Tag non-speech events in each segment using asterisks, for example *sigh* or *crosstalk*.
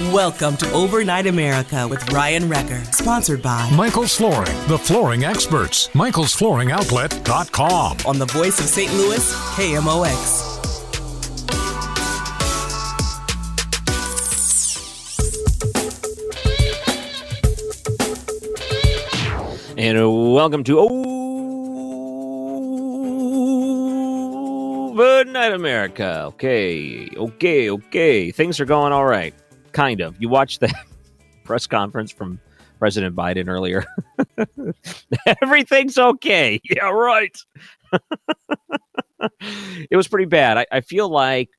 Welcome to Overnight America with Ryan Wrecker, sponsored by Michael's Flooring, the flooring experts. Michael'sFlooringOutlet.com. on the voice of St. Louis, KMOX. And uh, welcome to Overnight America. Okay, okay, okay. Things are going all right. Kind of. You watched the *laughs* press conference from President Biden earlier. *laughs* Everything's okay. Yeah, right. *laughs* it was pretty bad. I, I feel like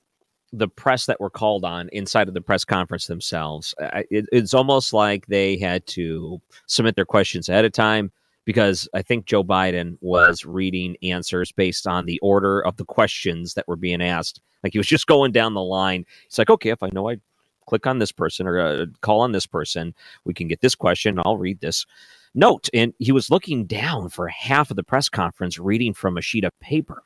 the press that were called on inside of the press conference themselves, I, it, it's almost like they had to submit their questions ahead of time because I think Joe Biden was reading answers based on the order of the questions that were being asked. Like he was just going down the line. It's like, okay, if I know I click on this person or uh, call on this person, we can get this question. I'll read this note. And he was looking down for half of the press conference, reading from a sheet of paper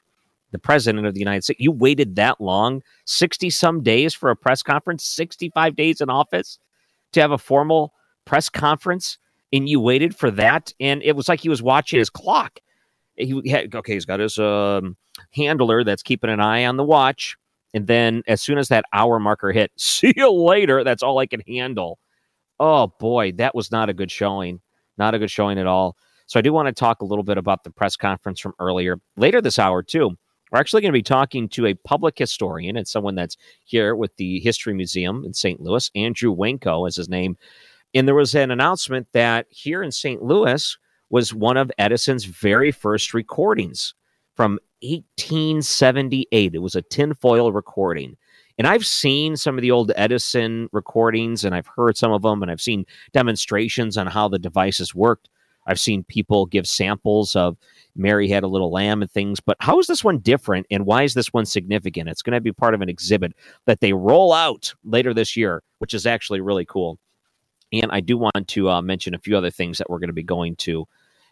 the president of the United States. You waited that long, 60 some days for a press conference, 65 days in office to have a formal press conference, and you waited for that. And it was like he was watching his clock. He okay, he's got his um, handler that's keeping an eye on the watch. And then as soon as that hour marker hit, *laughs* see you later. That's all I can handle. Oh boy, that was not a good showing. Not a good showing at all. So I do want to talk a little bit about the press conference from earlier. Later this hour, too, we're actually going to be talking to a public historian and someone that's here with the History Museum in St. Louis. Andrew Wanko is his name. And there was an announcement that here in St. Louis was one of Edison's very first recordings from 1878. It was a tinfoil recording. And I've seen some of the old Edison recordings and I've heard some of them and I've seen demonstrations on how the devices worked. I've seen people give samples of Mary had a little lamb and things, but how is this one different and why is this one significant? It's going to be part of an exhibit that they roll out later this year, which is actually really cool. And I do want to uh, mention a few other things that we're going to be going to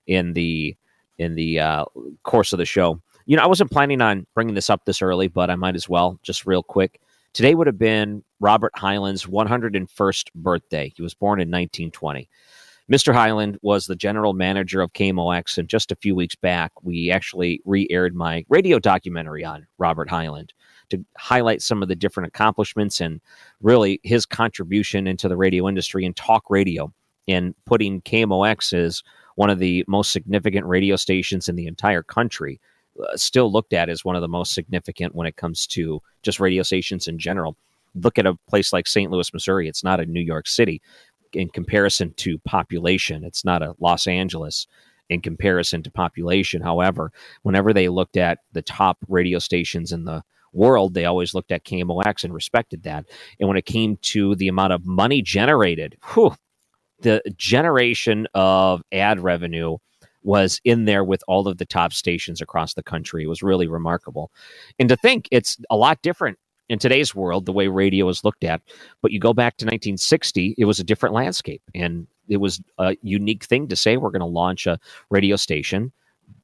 in the in the uh, course of the show. You know, I wasn't planning on bringing this up this early, but I might as well, just real quick. Today would have been Robert Hyland's 101st birthday. He was born in 1920. Mr. Hyland was the general manager of KMOX, and just a few weeks back, we actually re aired my radio documentary on Robert Hyland to highlight some of the different accomplishments and really his contribution into the radio industry and talk radio and putting KMOX as one of the most significant radio stations in the entire country. Uh, still looked at as one of the most significant when it comes to just radio stations in general. Look at a place like St. Louis, Missouri. It's not a New York City in comparison to population. It's not a Los Angeles in comparison to population. However, whenever they looked at the top radio stations in the world, they always looked at KMOX and respected that. And when it came to the amount of money generated, whew, the generation of ad revenue was in there with all of the top stations across the country. It was really remarkable. And to think it's a lot different in today's world, the way radio is looked at. But you go back to 1960, it was a different landscape. And it was a unique thing to say we're going to launch a radio station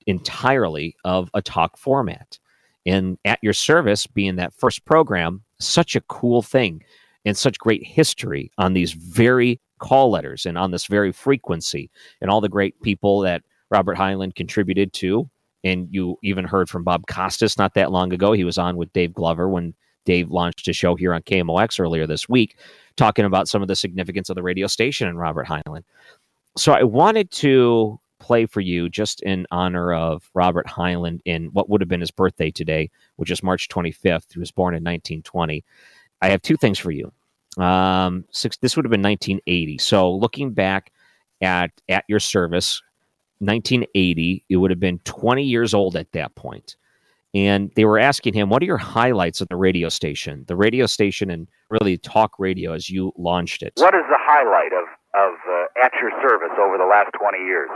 entirely of a talk format. And at your service, being that first program, such a cool thing and such great history on these very call letters and on this very frequency and all the great people that Robert Hyland contributed to. And you even heard from Bob Costas not that long ago. He was on with Dave Glover when Dave launched a show here on KMOX earlier this week talking about some of the significance of the radio station and Robert Hyland. So I wanted to play for you just in honor of Robert Hyland in what would have been his birthday today, which is March 25th. He was born in 1920. I have two things for you. Um, six, this would have been 1980. So looking back at at your service, 1980, it would have been 20 years old at that point. And they were asking him, "What are your highlights of the radio station, the radio station, and really talk radio as you launched it?" What is the highlight of of uh, at your service over the last 20 years?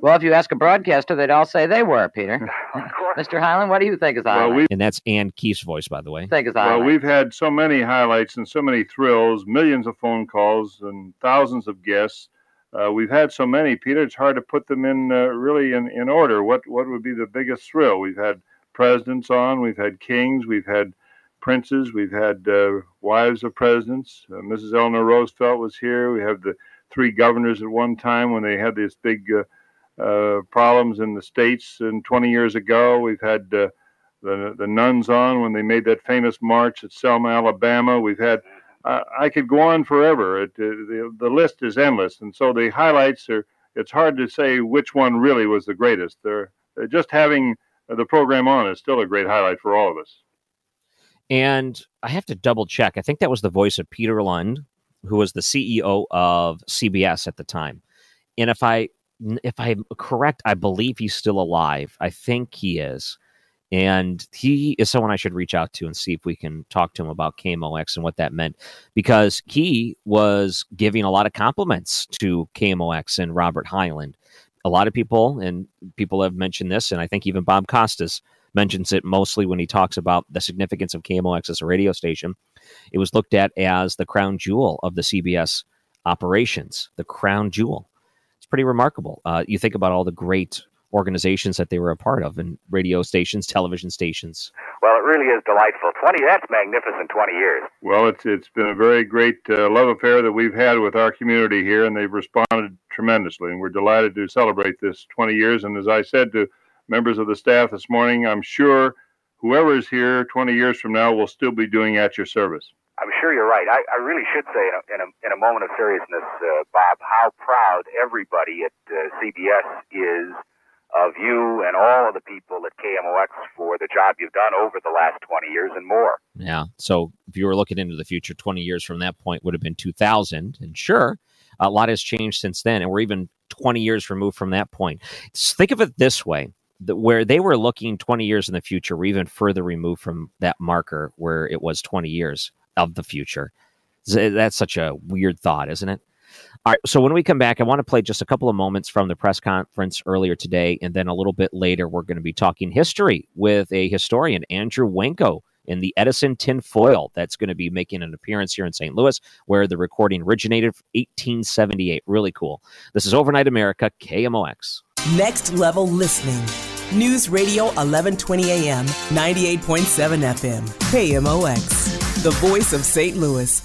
Well, if you ask a broadcaster, they'd all say they were, Peter. *laughs* Mr. Hyland, what do you think is a highlight? Well, and that's Ann Keefe's voice, by the way. think is a Well, we've had so many highlights and so many thrills, millions of phone calls and thousands of guests. Uh, we've had so many, Peter. It's hard to put them in uh, really in, in order. What what would be the biggest thrill? We've had presidents on, we've had kings, we've had princes, we've had uh, wives of presidents. Uh, Mrs. Eleanor Roosevelt was here. We have the three governors at one time when they had these big uh, uh, problems in the states. And 20 years ago, we've had the the nuns on when they made that famous march at Selma, Alabama. We've had I I could go on forever. It, uh, the, the list is endless, and so the highlights are. It's hard to say which one really was the greatest. They're, they're just having the program on is still a great highlight for all of us. And I have to double check. I think that was the voice of Peter Lund, who was the CEO of CBS at the time. And if I if I'm correct, I believe he's still alive. I think he is. And he is someone I should reach out to and see if we can talk to him about KMOX and what that meant. Because he was giving a lot of compliments to KMOX and Robert Hyland. A lot of people, and people have mentioned this, and I think even Bob Costas mentions it mostly when he talks about the significance of KMOX as a radio station. It was looked at as the crown jewel of the CBS operations, the crown jewel. It's pretty remarkable. Uh, you think about all the great organizations that they were a part of, and radio stations, television stations. Well, it really is delightful. 20, that's magnificent 20 years. Well, it's it's been a very great uh, love affair that we've had with our community here, and they've responded tremendously, and we're delighted to celebrate this 20 years. And as I said to members of the staff this morning, I'm sure whoever is here 20 years from now will still be doing at your service. I'm sure you're right. I, I really should say, in a, in a, in a moment of seriousness, uh, Bob, how proud everybody at uh, CBS is of you and all of the people at KMOX for the job you've done over the last 20 years and more. Yeah. So if you were looking into the future, 20 years from that point would have been 2000. And sure, a lot has changed since then. And we're even 20 years removed from that point. Just think of it this way where they were looking 20 years in the future, we're even further removed from that marker where it was 20 years of the future. That's such a weird thought, isn't it? All right. So when we come back, I want to play just a couple of moments from the press conference earlier today. And then a little bit later, we're going to be talking history with a historian, Andrew Wanko, in the Edison tin foil that's going to be making an appearance here in St. Louis, where the recording originated 1878. Really cool. This is Overnight America, KMOX. Next level listening. News Radio 1120 AM, 98.7 FM. KMOX. The voice of St. Louis.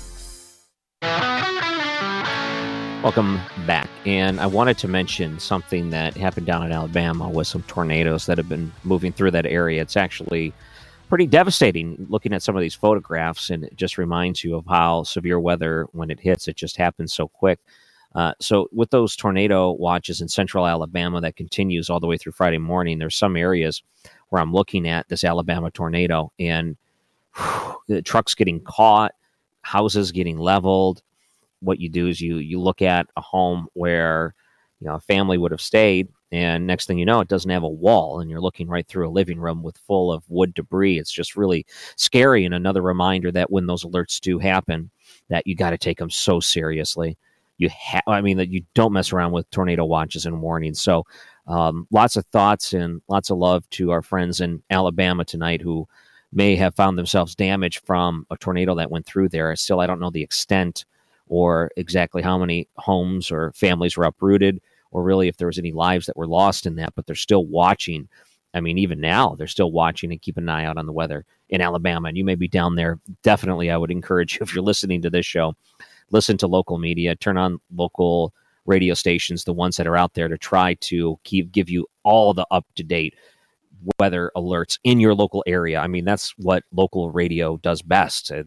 Welcome back. And I wanted to mention something that happened down in Alabama with some tornadoes that have been moving through that area. It's actually pretty devastating looking at some of these photographs, and it just reminds you of how severe weather, when it hits, it just happens so quick. Uh, so, with those tornado watches in central Alabama that continues all the way through Friday morning, there's some areas where I'm looking at this Alabama tornado and whew, the trucks getting caught, houses getting leveled. What you do is you you look at a home where you know a family would have stayed, and next thing you know, it doesn't have a wall, and you're looking right through a living room with full of wood debris. It's just really scary, and another reminder that when those alerts do happen, that you got to take them so seriously. You have i mean that you don't mess around with tornado watches and warnings. So um, lots of thoughts and lots of love to our friends in alabama tonight who may have found themselves damaged from a tornado that went through there. Still i don't know the extent or exactly how many homes or families were uprooted or really if there was any lives that were lost in that but they're still watching i mean even now they're still watching and keep an eye out on the weather in alabama and you may be down there definitely i would encourage you if you're listening to this show listen to local media, turn on local radio stations, the ones that are out there to try to keep give you all the up to date weather alerts in your local area. I mean, that's what local radio does best uh,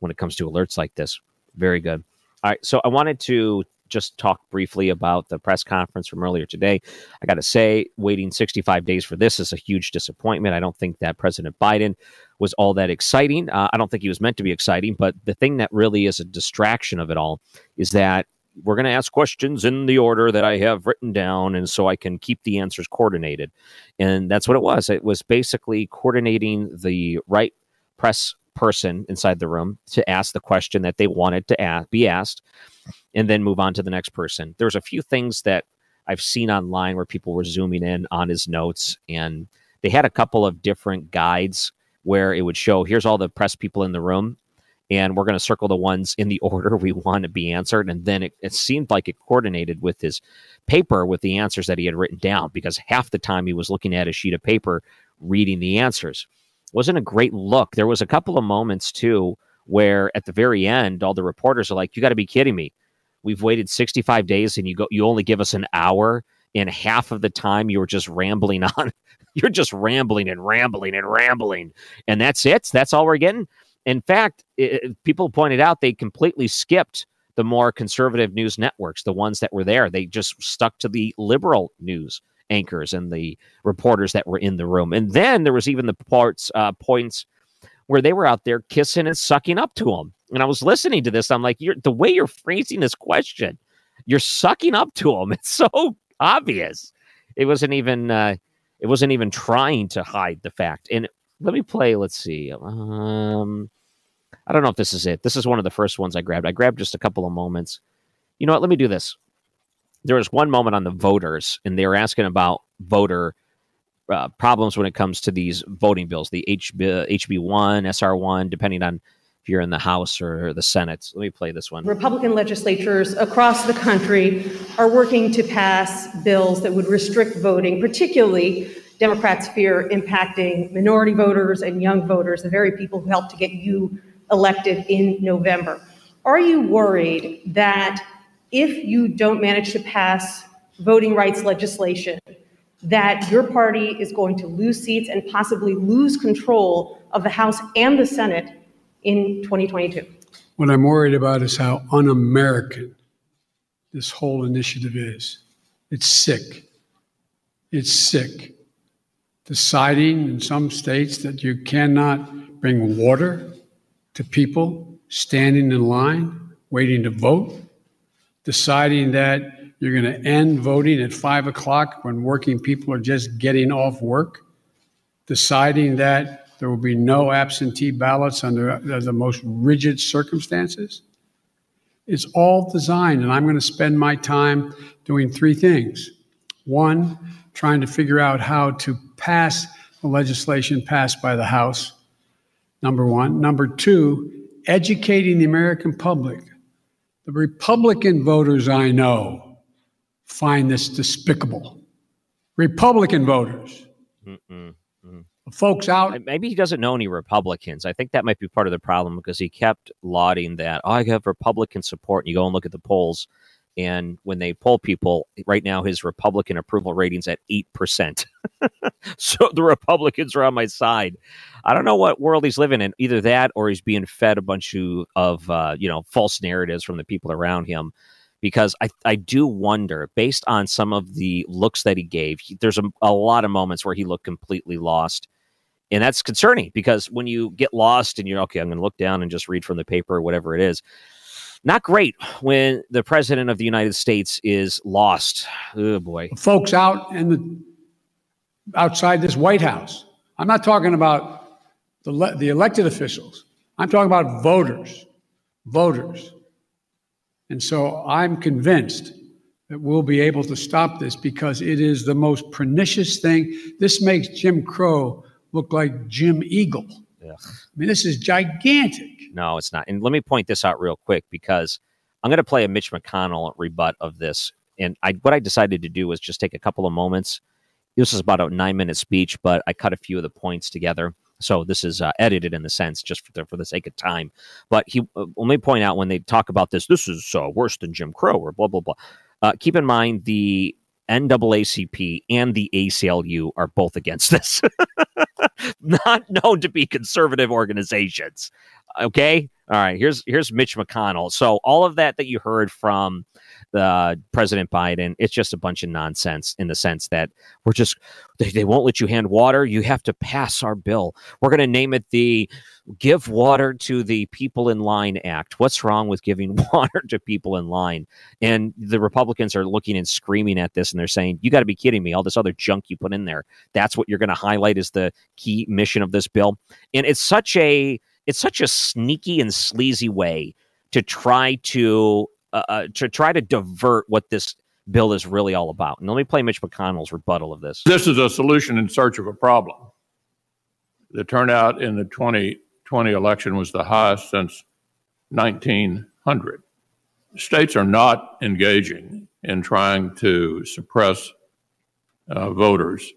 when it comes to alerts like this. Very good. All right, so I wanted to just talk briefly about the press conference from earlier today. I got to say, waiting 65 days for this is a huge disappointment. I don't think that President Biden was all that exciting. Uh, I don't think he was meant to be exciting, but the thing that really is a distraction of it all is that we're going to ask questions in the order that I have written down, and so I can keep the answers coordinated. And that's what it was. It was basically coordinating the right press person inside the room to ask the question that they wanted to ask, be asked, and then move on to the next person. There's a few things that I've seen online where people were zooming in on his notes, and they had a couple of different guides where it would show here's all the press people in the room, and we're going to circle the ones in the *laughs* order we want to be answered. And then it, it seemed like it coordinated with his paper with the answers that he had written down because half the time he was looking at a sheet of paper reading the answers. Wasn't a great look. There was a couple of moments too where at the very end, all the reporters are like, "You got to be kidding me! We've waited 65 days, and you go, you only give us an hour." And half of the time, you were just rambling *laughs* on. You're just rambling and rambling and rambling, and that's it. That's all we're getting. In fact, it, people pointed out they completely skipped the more conservative news networks, the ones that were there. They just stuck to the liberal news anchors and the reporters that were in the room. And then there was even the parts uh, points where they were out there kissing and sucking up to him. And I was listening to this. I'm like, you're the way you're phrasing this question, you're sucking up to him. *laughs* It's so obvious. It wasn't even. Uh, it wasn't even trying to hide the fact. And let me play. Let's see. Um, I don't know if this is it. This is one of the first ones I grabbed. I grabbed just a couple of moments. You know what? Let me do this. There was one moment on the voters, and they were asking about voter uh, problems when it comes to these voting bills, the HB, HB1, SR1, depending on if you're in the House or the Senate. Let me play this one. Republican legislatures across the country are working to pass bills that would restrict voting, particularly Democrats fear impacting minority voters and young voters, the very people who helped to get you elected in November. Are you worried that if you don't manage to pass voting rights legislation, that your party is going to lose seats and possibly lose control of the House and the Senate in 2022? What I'm worried about is how un American this whole initiative is. It's sick. It's sick deciding in some states that you cannot bring water to people standing in line waiting to vote, deciding that you're going to end voting at five o'clock when working people are just getting off work, deciding that there will be no absentee ballots under the most rigid circumstances. It's all designed, and I'm going to spend my time doing three things. One, trying to figure out how to pass the legislation passed by the House, number one. Number two, educating the American public. The Republican voters I know find this despicable. Republican voters. Mm-mm. Mm. Folks out. Maybe he doesn't know any Republicans. I think that might be part of the problem because he kept lauding that, oh, I have Republican support. And you go and look at the polls and when they poll people right now, his Republican approval rating's at 8%. *laughs* so the Republicans are on my side. I don't know what world he's living in. Either that or he's being fed a bunch of, uh, you know, false narratives from the people around him. Because I, I do wonder, based on some of the looks that he gave, he, there's a, a lot of moments where he looked completely lost. And that's concerning because when you get lost and you're, okay, I'm going to look down and just read from the paper or whatever it is, not great when the president of the United States is lost. Oh boy, folks out in the outside this White House. I'm not talking about the the elected officials. I'm talking about voters, voters. And so I'm convinced that we'll be able to stop this because it is the most pernicious thing. This makes Jim Crow look like Jim Eagle. Ugh. I mean, this is gigantic. No, it's not. And let me point this out real quick because I'm going to play a Mitch McConnell rebut of this. And I, what I decided to do was just take a couple of moments. This is about a nine minute speech, but I cut a few of the points together. So this is uh, edited in the sense just for the, for the sake of time. But he uh, let me point out when they talk about this, this is uh, worse than Jim Crow or blah blah blah. Uh, keep in mind the NAACP and the ACLU are both against this. *laughs* Not known to be conservative organizations. Okay. All right. Here's here's Mitch McConnell. So all of that that you heard from the President Biden, it's just a bunch of nonsense in the sense that we're just they, they won't let you hand water. You have to pass our bill. We're going to name it the Give Water to the People in Line Act. What's wrong with giving *laughs* water to people in line? And the Republicans are looking and screaming at this, and they're saying, "You got to be kidding me! All this other junk you put in there. That's what you're going to highlight as the key mission of this bill." And it's such a it's such a sneaky and sleazy way to try to uh, uh, to try to divert what this bill is really all about. And let me play Mitch McConnell's rebuttal of this. This is a solution in search of a problem. The turnout in the 2020 election was the highest since 1900. States are not engaging in trying to suppress uh, voters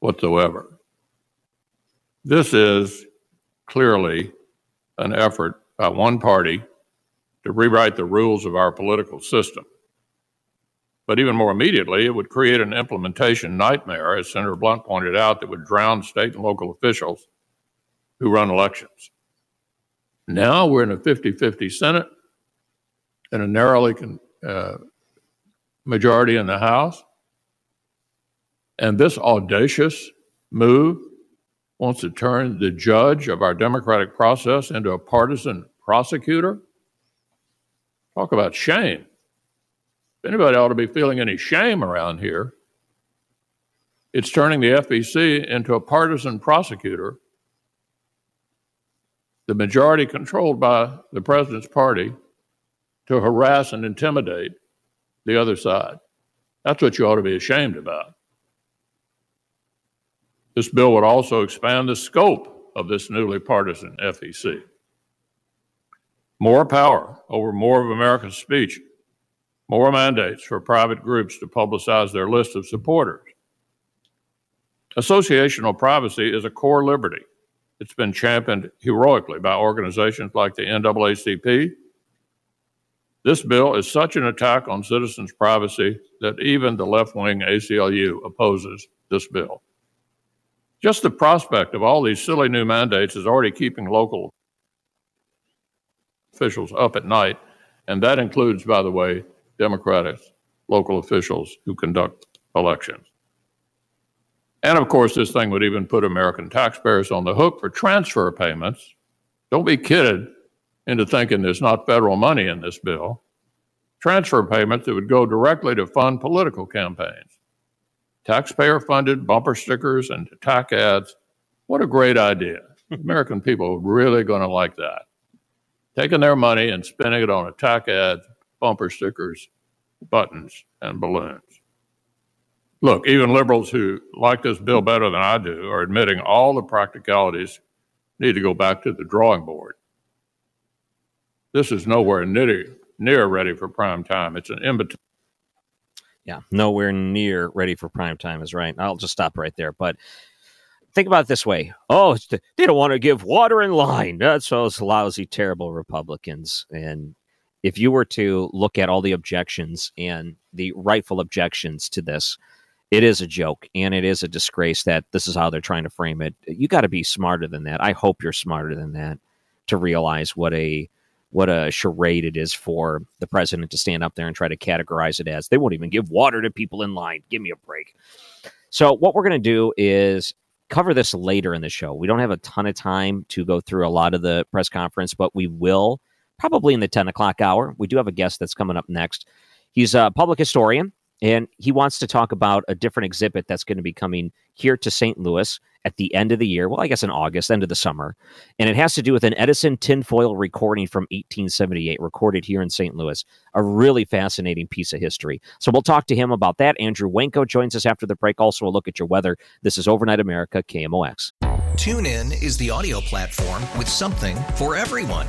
whatsoever. This is clearly an effort by one party to rewrite the rules of our political system. But even more immediately, it would create an implementation nightmare, as Senator Blunt pointed out, that would drown state and local officials who run elections. Now we're in a 50 50 Senate and a narrowly uh, majority in the House. And this audacious move wants to turn the judge of our democratic process into a partisan prosecutor. Talk about shame. If anybody ought to be feeling any shame around here, it's turning the FEC into a partisan prosecutor, the majority controlled by the president's party, to harass and intimidate the other side. That's what you ought to be ashamed about. This bill would also expand the scope of this newly partisan FEC. More power over more of America's speech, more mandates for private groups to publicize their list of supporters. Associational privacy is a core liberty. It's been championed heroically by organizations like the NAACP. This bill is such an attack on citizens' privacy that even the left wing ACLU opposes this bill. Just the prospect of all these silly new mandates is already keeping local officials up at night, and that includes, by the way, Democratic local officials who conduct elections. And of course, this thing would even put American taxpayers on the hook for transfer payments. Don't be kidded into thinking there's not federal money in this bill. Transfer payments that would go directly to fund political campaigns taxpayer funded bumper stickers and attack ads. What a great idea. American people are really going to like that. Taking their money and spending it on attack ads, bumper stickers, buttons, and balloons. Look, even liberals who like this bill better than I do are admitting all the practicalities need to go back to the drawing board. This is nowhere near, near ready for prime time. It's an invitation yeah, nowhere near ready for prime time is right. I'll just stop right there. But think about it this way: oh, they don't want to give water in line. That's those lousy, terrible Republicans. And if you were to look at all the objections and the rightful objections to this, it is a joke and it is a disgrace that this is how they're trying to frame it. You got to be smarter than that. I hope you're smarter than that to realize what a what a charade it is for the president to stand up there and try to categorize it as they won't even give water to people in line. Give me a break. So, what we're going to do is cover this later in the show. We don't have a ton of time to go through a lot of the press conference, but we will probably in the 10 o'clock hour. We do have a guest that's coming up next. He's a public historian, and he wants to talk about a different exhibit that's going to be coming here to St. Louis at the end of the year. Well, I guess in August, end of the summer. And it has to do with an Edison tinfoil recording from 1878, recorded here in St. Louis. A really fascinating piece of history. So we'll talk to him about that. Andrew Wanko joins us after the break. Also, a look at your weather. This is Overnight America, KMOX. TuneIn is the audio platform with something for everyone.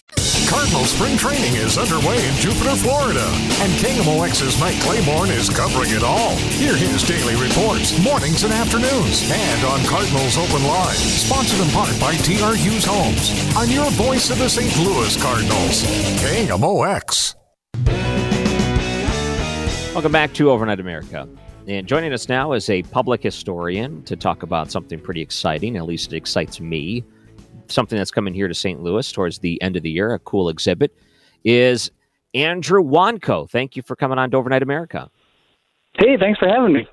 Cardinal spring training is underway in Jupiter, Florida, and KMOX's Mike Claiborne is covering it all. Hear his daily reports, mornings and afternoons, and on Cardinals Open Line, sponsored in part by TR Hughes Homes, on your voice of the St. Louis Cardinals, KMOX. Welcome back to Overnight America. And joining us now is a public historian to talk about something pretty exciting, at least it excites me. Something that's coming here to St. Louis towards the end of the year, a cool exhibit, is Andrew Wanko. Thank you for coming on to Overnight America. Hey, thanks for having me.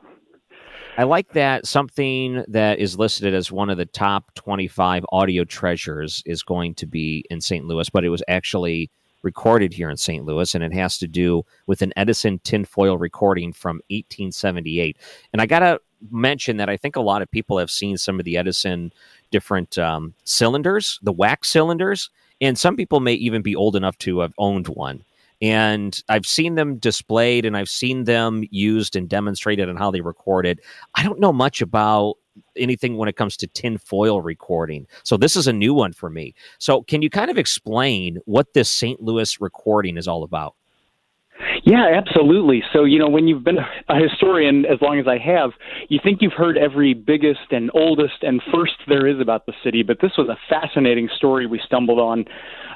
I like that something that is listed as one of the top 25 audio treasures is going to be in St. Louis, but it was actually recorded here in St. Louis, and it has to do with an Edison tinfoil recording from 1878. And I got to mention that I think a lot of people have seen some of the Edison different um, cylinders, the wax cylinders, and some people may even be old enough to have owned one. And I've seen them displayed and I've seen them used and demonstrated on how they recorded. I don't know much about anything when it comes to tinfoil recording. So this is a new one for me. So can you kind of explain what this St. Louis recording is all about? Yeah, absolutely. So, you know, when you've been a historian as long as I have, you think you've heard every biggest and oldest and first there is about the city, but this was a fascinating story we stumbled on.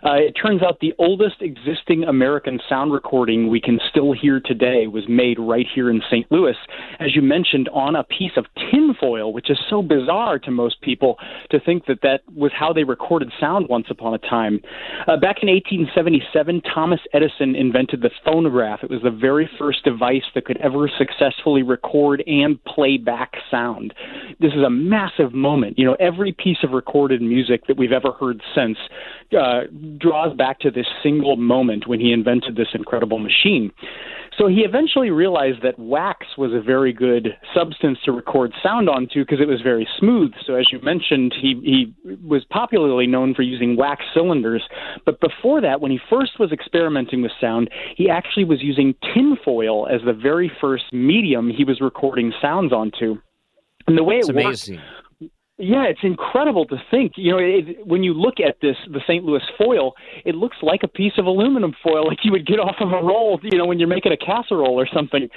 Uh, it turns out the oldest existing American sound recording we can still hear today was made right here in St. Louis, as you mentioned, on a piece of tinfoil, which is so bizarre to most people to think that that was how they recorded sound once upon a time. Uh, back in 1877, Thomas Edison invented the phonograph. It was the very first device that could ever successfully record and play back sound. This is a massive moment. You know, every piece of recorded music that we've ever heard since uh, draws back to this single moment when he invented this incredible machine. So he eventually realized that wax was a very good substance to record sound onto because it was very smooth. So as you mentioned, he he was popularly known for using wax cylinders. But before that, when he first was experimenting with sound, he actually was using tinfoil as the very first medium he was recording sounds onto. And the way It's it worked amazing. Yeah, it's incredible to think. You know, it, when you look at this, the St. Louis foil, it looks like a piece of aluminum foil, *laughs* like you would get off of a roll. You know, when you're making a casserole or something.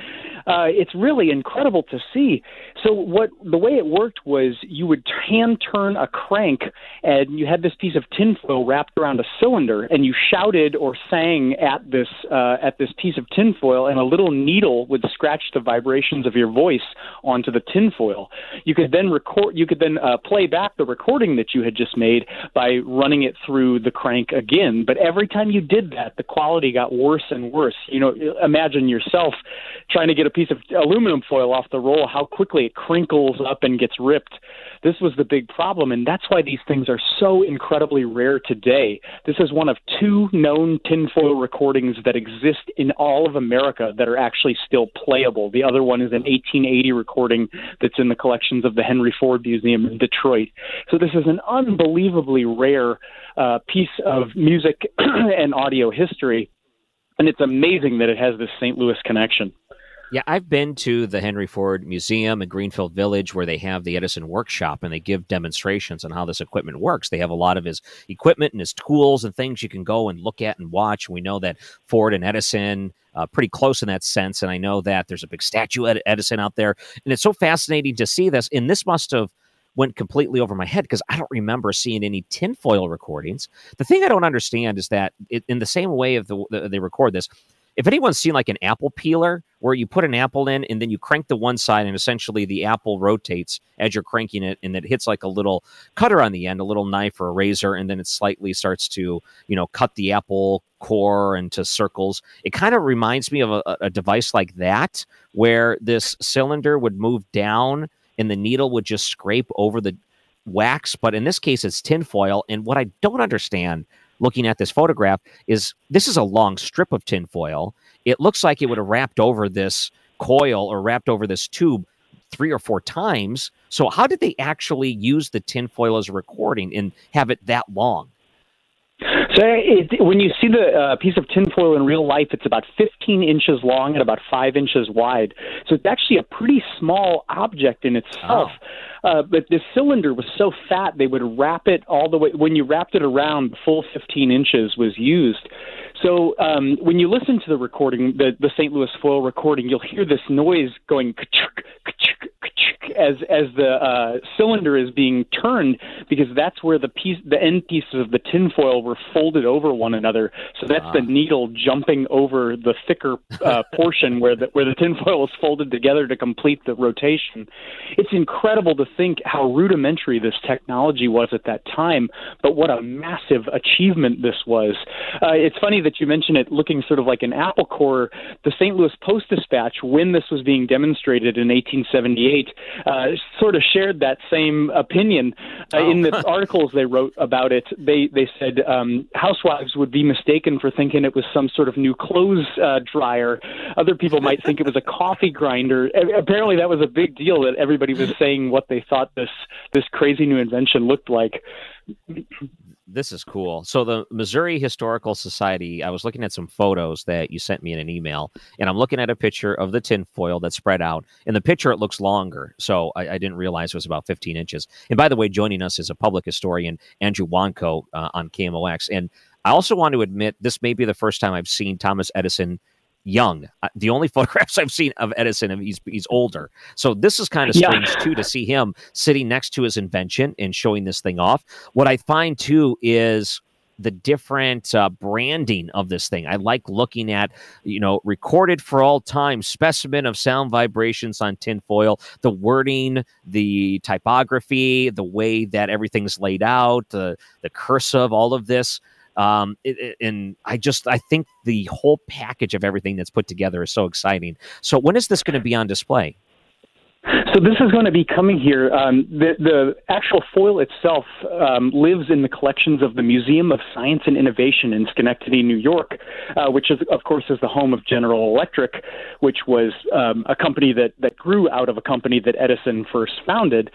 Uh, it's really incredible to see. So, what the way it worked was you would hand turn a crank, and you had this piece of tinfoil wrapped around a cylinder, and you shouted or sang at this uh, at this piece of tinfoil, and a little needle would scratch the vibrations of your voice onto the tinfoil. You could then record. You could then uh, Uh, play back the recording that you had just made by running it through the crank again. But every time you did that, the quality got worse and worse. You know, imagine yourself trying to get a piece of aluminum foil off the roll, how quickly it crinkles up and gets ripped. This was the big problem, and that's why these things are so incredibly rare today. This is one of two known tinfoil recordings that exist in all of America that are actually still playable. The other one is an 1880 recording that's in the collections of the Henry Ford Museum in Detroit. So this is an unbelievably rare uh, piece of music *clears throat* and audio history, and it's amazing that it has this St. Louis connection. Yeah, I've been to the Henry Ford Museum in Greenfield Village where they have the Edison workshop and they give demonstrations on how this equipment works. They have a lot of his equipment and his tools and things you can go and look at and watch. We know that Ford and Edison uh, pretty close in that sense, and I know that there's a big statue at Edison out there, and it's so fascinating to see this. And this must have went completely over my head because I don't remember seeing any tinfoil recordings. The thing I don't understand is that it, in the same way of the, the they record this, if anyone's seen like an apple peeler where you put an apple in and then you crank the one side and essentially the apple rotates as you're cranking it and it hits like a little cutter on the end, a little knife or a razor, and then it slightly starts to, you know, cut the apple core into circles. It kind of reminds me of a, a device like that where this cylinder would move down and the needle would just scrape over the wax. But in this case, it's tinfoil. And what I don't understand looking at this photograph is this is a long strip of tinfoil. It looks like it would have wrapped over this coil or wrapped over this tube three or four times. So, how did they actually use the tinfoil as a recording and have it that long? So it, when you see the uh, piece of tinfoil in real life, it's about 15 inches long and about five inches wide. So it's actually a pretty small object in itself. Oh. Uh, but the cylinder was so fat they would wrap it all the way. When you wrapped it around, the full 15 inches was used. So um, when you listen to the recording, the, the St. Louis foil recording, you'll hear this noise going as as the uh, cylinder is being turned because that's where the piece, the end pieces of the tinfoil were folded over one another. So that's the needle jumping over the thicker uh, *laughs* portion where the where the tinfoil is folded together to complete the rotation. It's incredible to think how rudimentary this technology was at that time, but what a massive achievement this was. Uh, it's funny that you mention it looking sort of like an apple core. The St. Louis Post Dispatch, when this was being demonstrated in 1878, uh, sort of shared that same opinion. Uh, oh. In the *laughs* articles they wrote about it, they they said um, housewives would be mistaken for thinking it was some sort of new clothes uh, dryer. Other people might think it was a coffee grinder. Apparently, that was a big deal that everybody was saying what they thought this this crazy new invention looked like this is cool. So the Missouri Historical Society, I was looking at some photos that you sent me in an email, and I'm looking at a picture of the tinfoil that's spread out. In the picture, it looks longer, so I, I, didn't realize it was about 15 inches. And by the way, joining us is a public historian, Andrew Wanko, uh, on KMOX. And I also want to admit this may be the first time I've seen Thomas Edison young. The only *laughs* photographs I've seen of Edison, he's he's older. So this is kind of strange yeah. too to see him sitting next to his invention and showing this thing off. What I find too is the different uh, branding of this thing. I like looking at, you know, recorded for all time, specimen of sound vibrations on tinfoil, the wording, the typography, the way that everything's laid out, the the cursive, all of this. Um, it, it, and I just I think the whole package of everything that's put together is so exciting. So when is this going to be on display? So this is going to be coming here. Um, the, the actual foil itself um, lives in the collections of the Museum of Science and Innovation in Schenectady, New York, uh, which is, of course, is the home of General Electric, which was um, a company that that grew out of a company that Edison first founded.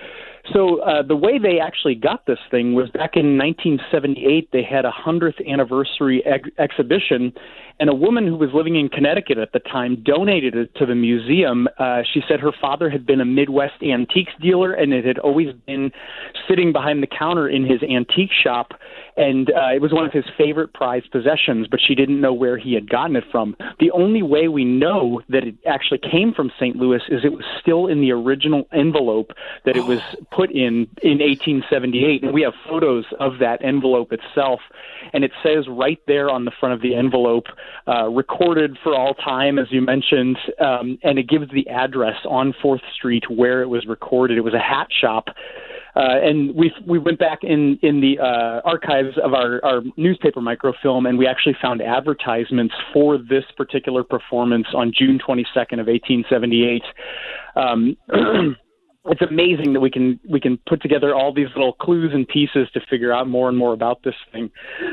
So uh, the way they actually got this thing was back in 1978. They had a hundredth anniversary ex- exhibition, and a woman who was living in Connecticut at the time donated it to the museum. Uh, she said her father had been a Midwest antiques dealer, and it had always been sitting behind the counter in his antique shop and uh, it was one of his favorite prized possessions, but she didn't know where he had gotten it from. The only way we know that it actually came from St. Louis is it was still in the original envelope that it was *sighs* put in in 1878, and we have photos of that envelope itself, and it says right there on the front of the envelope, uh, recorded for all time, as you mentioned, um, and it gives the address on Fourth Street where it was recorded. It was a hat shop uh, and we we went back in in the uh, archives of our, our newspaper microfilm, and we actually found advertisements for this particular performance on June 22nd of 1878. Um, *clears throat* it's amazing that we can we can put together all these little clues and pieces to figure out more and more about this thing.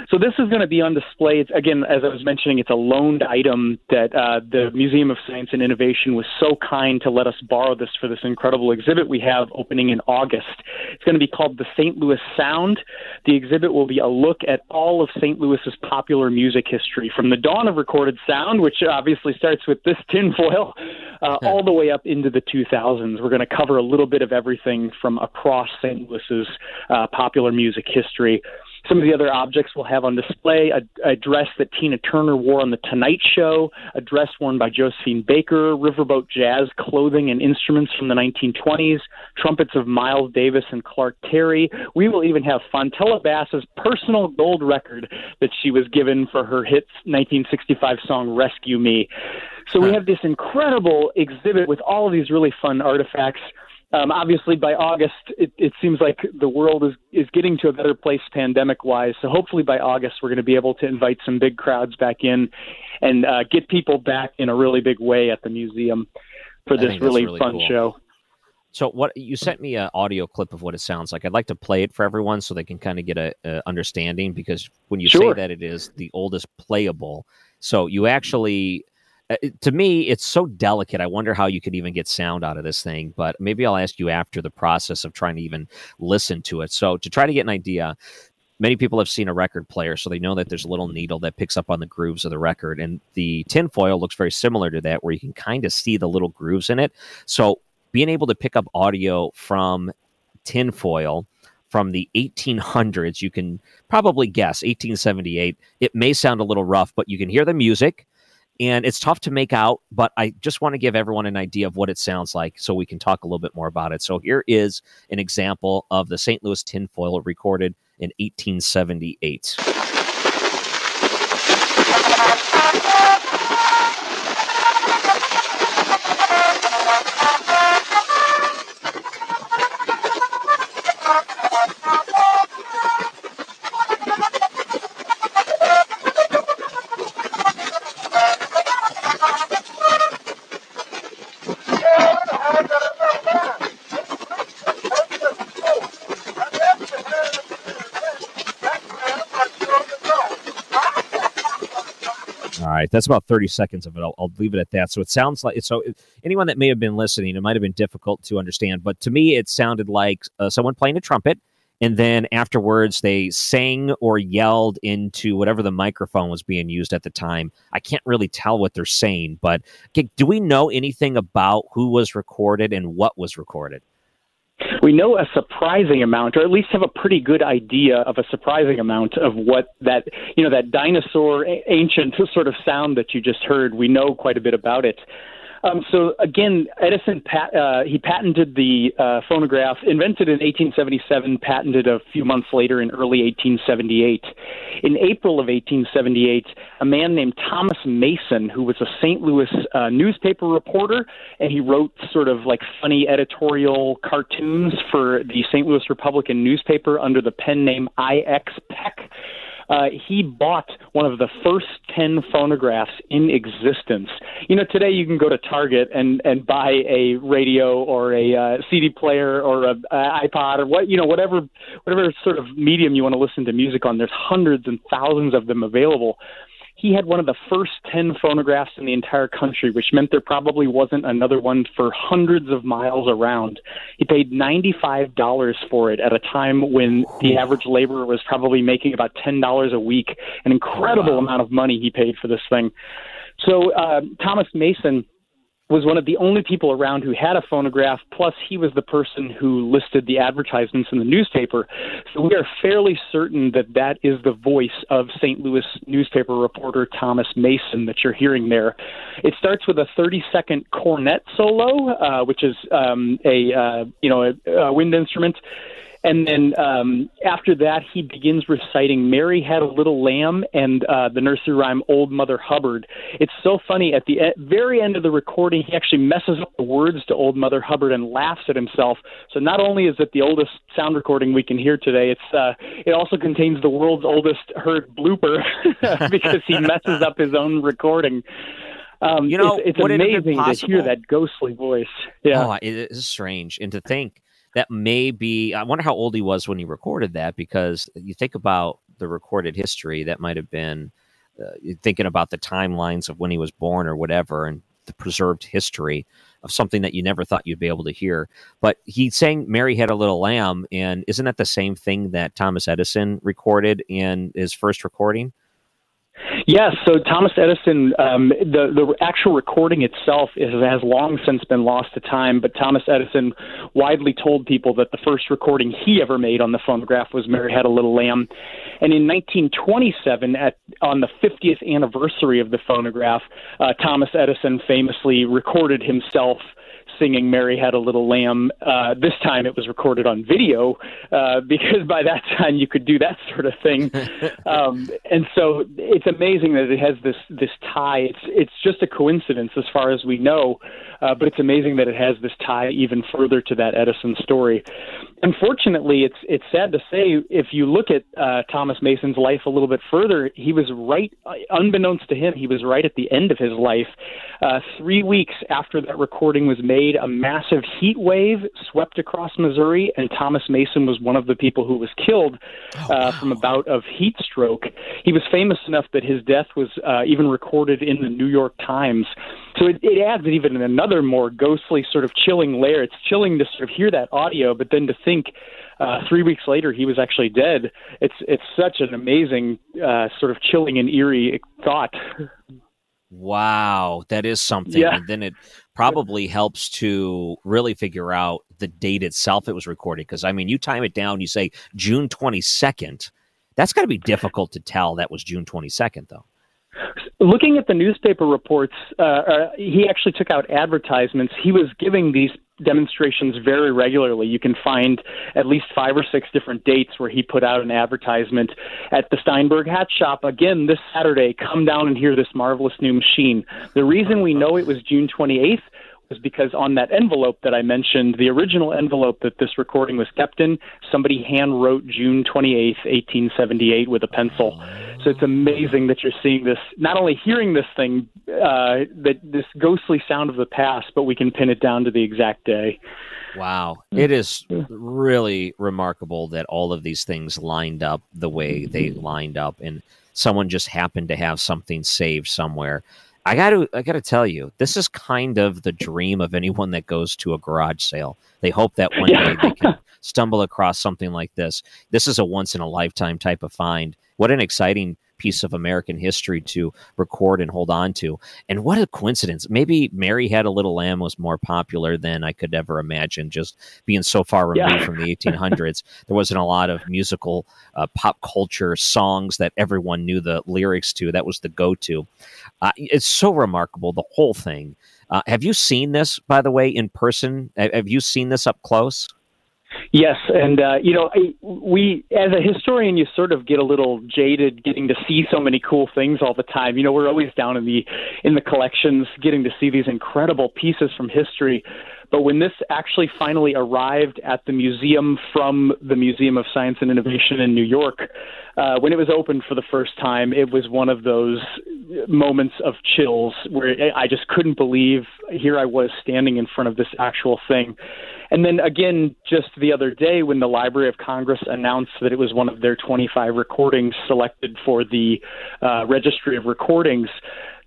So this is going to be on display. It's, again, as I was mentioning, it's a loaned item that uh, the Museum of Science and Innovation was so kind to let us borrow this for this incredible exhibit we have opening in August. It's going to be called the St. Louis Sound. The exhibit will be a look at all of St. Louis's popular music history, from the dawn of recorded sound, which obviously starts with this tinfoil, uh, all the way up into the 2000s. We're going to cover a little bit of everything from across St. Louis's uh, popular music history. Some of the other objects we'll have on display a, a, dress that Tina Turner wore on The Tonight Show, a dress worn by Josephine Baker, riverboat jazz clothing and instruments from the 1920s, trumpets of Miles Davis and Clark Terry. We will even have Fontella Bass's personal gold record that she was given for her hit 1965 song Rescue Me. So we have this incredible exhibit with all of these really fun artifacts. Um, obviously, by August, it, it seems like the world is, is getting to a better place pandemic wise. So, hopefully, by August, we're going to be able to invite some big crowds back in and uh, get people back in a really big way at the museum for this really, really, fun cool. show. So what you sent me an audio clip of what it sounds like. I'd like to play it for everyone so they can kind of get a, a understanding because when you Sure. say that it is the oldest playable, so you actually Uh, it- to me it's so delicate. I wonder how you could even get sound out of this thing, but maybe I'll ask you after the process of trying to even listen to it. So to try to get an idea, many people have seen a record player, so they know that there's a little needle that picks up on the grooves of the record. And the tinfoil looks very similar to that, where you can kind of see the little grooves in it. So being able to pick up audio from tinfoil from the 1800s, you can probably guess 1878. It may sound a little rough, but you can hear the music. And it's tough to make out, but I just want to give everyone an idea of what it sounds like so we can talk a little bit more about it. So here is an example of the St. Louis tinfoil recorded in 1878. Right, that's about 30 seconds of it. I'll, I'll leave it at that. So it sounds like so. Anyone that may have been listening, it might have been difficult to understand, but to me, it sounded like uh, someone playing a trumpet, and then afterwards they sang or yelled into whatever the microphone was being used at the time. I can't really tell what they're saying, but do we know anything about who was recorded and what was recorded? We know a surprising amount, or at least have a pretty good idea of a surprising amount of what that you know that dinosaur ancient sort of sound that you just heard. We know quite a bit about it. Um, so again, Edison pat, uh, he patented the uh, phonograph, invented in 1877, patented a few months later in early 1878. In April of 1878, a man named Thomas Mason, who was a St. Louis uh, newspaper reporter, and he wrote sort of like funny editorial cartoons for the St. Louis Republican newspaper under the pen name I.X. Peck uh, he bought one of the first 10 phonographs in existence. You know, today you can go to Target and, and buy a radio or a uh, CD player or a, uh iPod or what, you know, whatever, whatever sort of medium you want to listen to music on. There's hundreds and thousands of them available. He had one of the first 10 phonographs in the entire country, which meant there probably wasn't another one for hundreds of miles around. He paid $95 for it at a time when the average laborer was probably making about $10 a week. An incredible amount of money he paid for this thing. So, uh, Thomas Mason was one of the only people around who had a phonograph, plus he was the person who listed the advertisements in the newspaper. So we are fairly certain that that is the voice of St. Louis newspaper reporter Thomas Mason that you're hearing there. It starts with a 30 second cornet solo, uh, which is um, a uh, you know a, a wind instrument. And then um, after that, he begins reciting Mary Had a Little Lamb and uh, the nursery rhyme Old Mother Hubbard. It's so funny. At the e- very end of the recording, he actually messes up the words to Old Mother Hubbard and laughs at himself. So not only is it the oldest sound recording we can hear today, it's uh, it also contains the world's oldest heard blooper *laughs* because he messes up his own recording. Um, You know, it's, it's would it amazing to hear that ghostly voice. Yeah. Oh, it is strange. And to think that may be, I wonder how old he was when he recorded that because you think about the recorded history, that might have been uh, thinking about the timelines of when he was born or whatever and the preserved history of something that you never thought you'd be able to hear. But he sang Mary Had a Little Lamb. And isn't that the same thing that Thomas Edison recorded in his first recording? Yes, so Thomas Edison, um, the the actual recording itself is, has long since been lost to time. But Thomas Edison widely told people that the first recording he ever made on the phonograph was "Mary Had a Little Lamb," and in 1927, at on the 50th anniversary of the phonograph, uh, Thomas Edison famously recorded himself singing Mary Had a Little Lamb. Uh, this time it was recorded on video uh, because by that time you could do that sort of thing. *laughs* um, and so it's amazing that it has this this tie. It's it's just a coincidence as far as we know, uh, but it's amazing that it has this tie even further to that Edison story. Unfortunately, it's it's sad to say if you look at uh, Thomas Mason's life a little bit further, he was right, uh, unbeknownst to him, he was right at the end of his life. Uh, three weeks after that recording was made, a massive heat wave, swept across Missouri, and Thomas Mason was one of the people who was killed oh, uh, from a bout of heat stroke. He was famous enough that his death was uh, even recorded in the New York Times. So it, it adds even another more ghostly, sort of chilling layer. It's chilling to sort of hear that audio, but then to think uh, three weeks later he was actually dead. It's it's such an amazing, uh, sort of chilling and eerie thought. *laughs* Wow, that is something. Yeah. And then it probably helps to really figure out the date itself it was recorded. Because, I mean, you time it down, you say June 22nd. That's got to be *laughs* difficult to tell that was June 22nd, though. Looking at the newspaper reports, uh, uh, he actually took out advertisements. He was giving these demonstrations very regularly. You can find at least five or six different dates where he put out an advertisement at the Steinberg Hat Shop again this Saturday. Come down and hear this marvelous new machine. The reason we know it was June 28th was because on that envelope that I mentioned, the original envelope that this recording was kept in, somebody hand wrote June 28th, 1878 with a pencil. So it's amazing that you're seeing this, not only hearing this thing, uh, that this ghostly sound of the past, but we can pin it down to the exact day. Wow. It is really remarkable that all of these things lined up the way they lined up and someone just happened to have something saved somewhere. I got to I got to tell you, this is kind of the dream of anyone that goes to a garage sale. They hope that one yeah. day they can *laughs* stumble across something like this. This is a once in a lifetime type of find. What an exciting piece of American history to record and hold on to. And what a coincidence. Maybe Mary Had a Little Lamb was more popular than I could ever imagine, just being so far removed yeah. from the 1800s. *laughs* there wasn't a lot of musical uh, pop culture songs that everyone knew the lyrics to. That was the go to. Uh, it's so remarkable, the whole thing. Uh, have you seen this, by the way, in person? Have you seen this up close? Yes, and uh, you know, we as a historian, you sort of get a little jaded getting to see so many cool things all the time. You know, we're always down in the in the collections, getting to see these incredible pieces from history. But when this actually finally arrived at the museum from the Museum of Science and Innovation in New York, uh, when it was opened for the first time, it was one of those moments of chills where I just couldn't believe here I was standing in front of this actual thing. And then again, just the other day, when the Library of Congress announced that it was one of their 25 recordings selected for the uh, Registry of Recordings,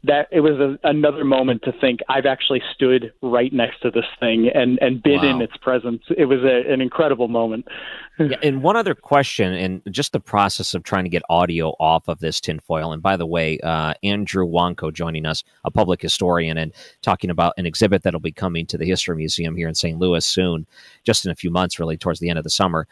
that it was a, another moment to think I've actually stood right next to this thing and and been wow. in its presence. It was a, an incredible moment. yeah, and one other question, and just the process of trying to get audio off of this tinfoil. And by the way, uh, Andrew Wanko joining us, a public historian, and talking about an exhibit that'll be coming to the History Museum here in St. Louis soon, just in a few months, really towards the end of the summer.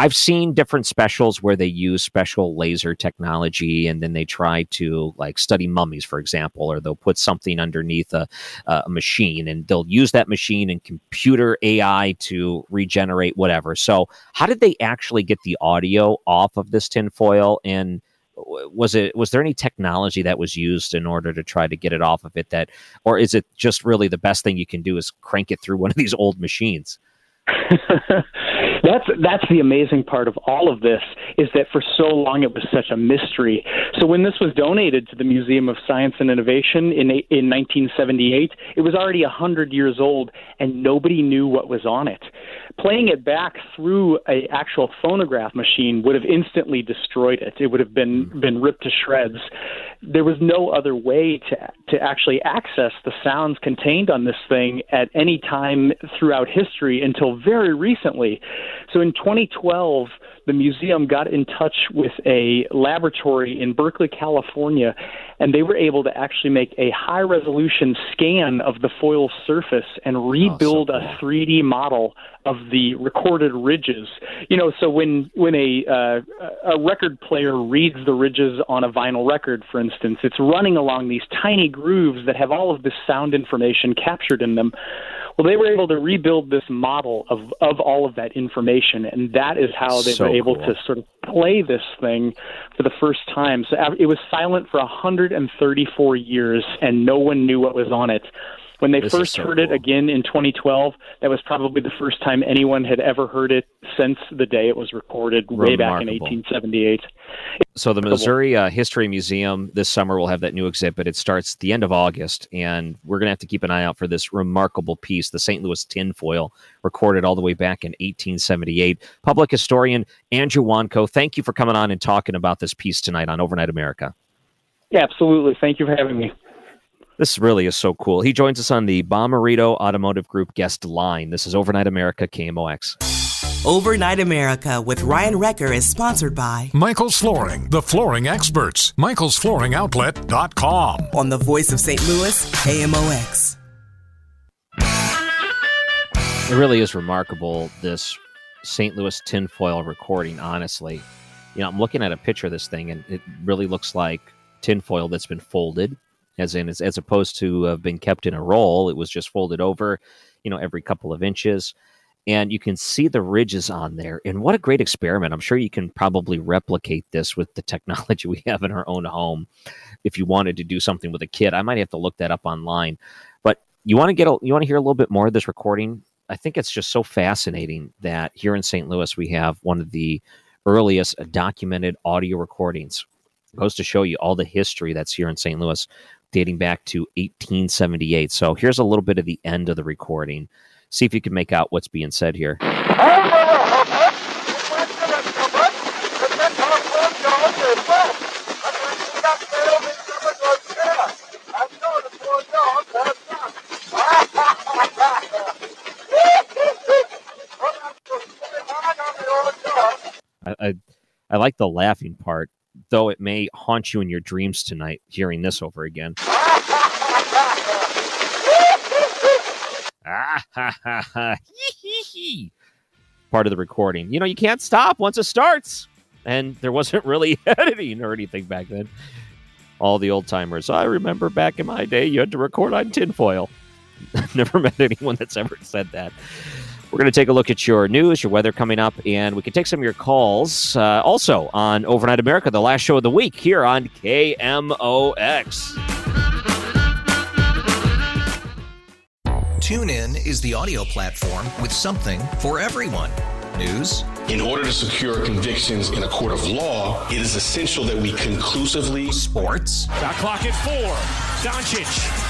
I've seen different specials where they use special laser technology and then they try to like study mummies, for example, or they'll put something underneath a, a machine and they'll use that machine and computer AI to regenerate whatever. So, how did they actually get the audio off of this tinfoil? And was it was there any technology that was used in order to try to get it off of it that or is it just really the best thing you can do is crank it through one of these old machines *laughs* that's that's the amazing part of all of this is that for so long it was such a mystery. So when this was donated to the Museum of Science and Innovation in in 1978, it was already 100 years old and nobody knew what was on it. Playing it back through a actual phonograph machine would have instantly destroyed it. It would have been mm-hmm. been ripped to shreds. There was no other way to to actually access the sounds contained on this thing at any time throughout history until very recently. So in 2012, the museum got in touch with a laboratory in Berkeley, California, and they were able to actually make a high resolution scan of the foil surface and rebuild oh, so cool. a 3D model of the recorded ridges. You know, so when when a uh, a record player reads the ridges on a vinyl record, for instance, it's running along these tiny grooves that have all of this sound information captured in them. Well, they were able to rebuild this model of, of all of that information, and that is how they so were able cool. to sort of play this thing for the first time. So uh, it was silent for 134 years, and no one knew what was on it. When they This first so heard it again in 2012, that was probably the first time anyone had ever heard it since the day it was recorded way back in 1878. So the Missouri uh, History Museum this summer will have that new exhibit. It starts the end of August, and we're going to have to keep an eye out for this remarkable piece, the St. Louis tinfoil, recorded all the way back in 1878. Public historian Andrew Wanko, thank you for coming on and talking about this piece tonight on Overnight America. Yeah, absolutely. Thank you for having me. This really is so cool. He joins us on the Bomarito Automotive Group guest line. This is Overnight America KMOX. Overnight America with Ryan Wrecker is sponsored by Michael's Flooring, the flooring experts. Michael's Flooring Michael'sFlooringOutlet.com. on the voice of St. Louis, KMOX. It really is remarkable, this St. Louis tinfoil recording, honestly. You know, I'm looking at a picture of this thing, and it really looks like tinfoil that's been folded, as in, as, as opposed to have been kept in a roll, it was just folded over, you know, every couple of inches. And you can see the ridges on there. And what a great experiment. I'm sure you can probably replicate this with the technology *laughs* we have in our own home. If you wanted to do something with a kid, I might have to look that up online. But you want to get a, you want to hear a little bit more of this recording? I think it's just so fascinating that here in St. Louis we have one of the earliest documented audio recordings. Goes to show you all the history that's here in St. Louis, dating back to 1878. So here's a little bit of the end of the recording. See if you can make out what's being said here. I, I, I like the laughing part, though it may haunt you in your dreams tonight, hearing this over again. *laughs* Part of the recording. You know, you can't stop once it starts. And there wasn't really *laughs* editing or anything back then. All the old timers. I remember back in my day, you had to record on tinfoil. *laughs* Never met anyone that's ever said that. We're going to take a look at your news, your weather coming up, and we can take some of your calls uh, also on Overnight America, the last show of the week here on KMOX. Tune in is the audio platform with something for everyone. News, In order to secure convictions in a court of law, it is essential that we conclusively. sports, Shot clock at four. Doncic.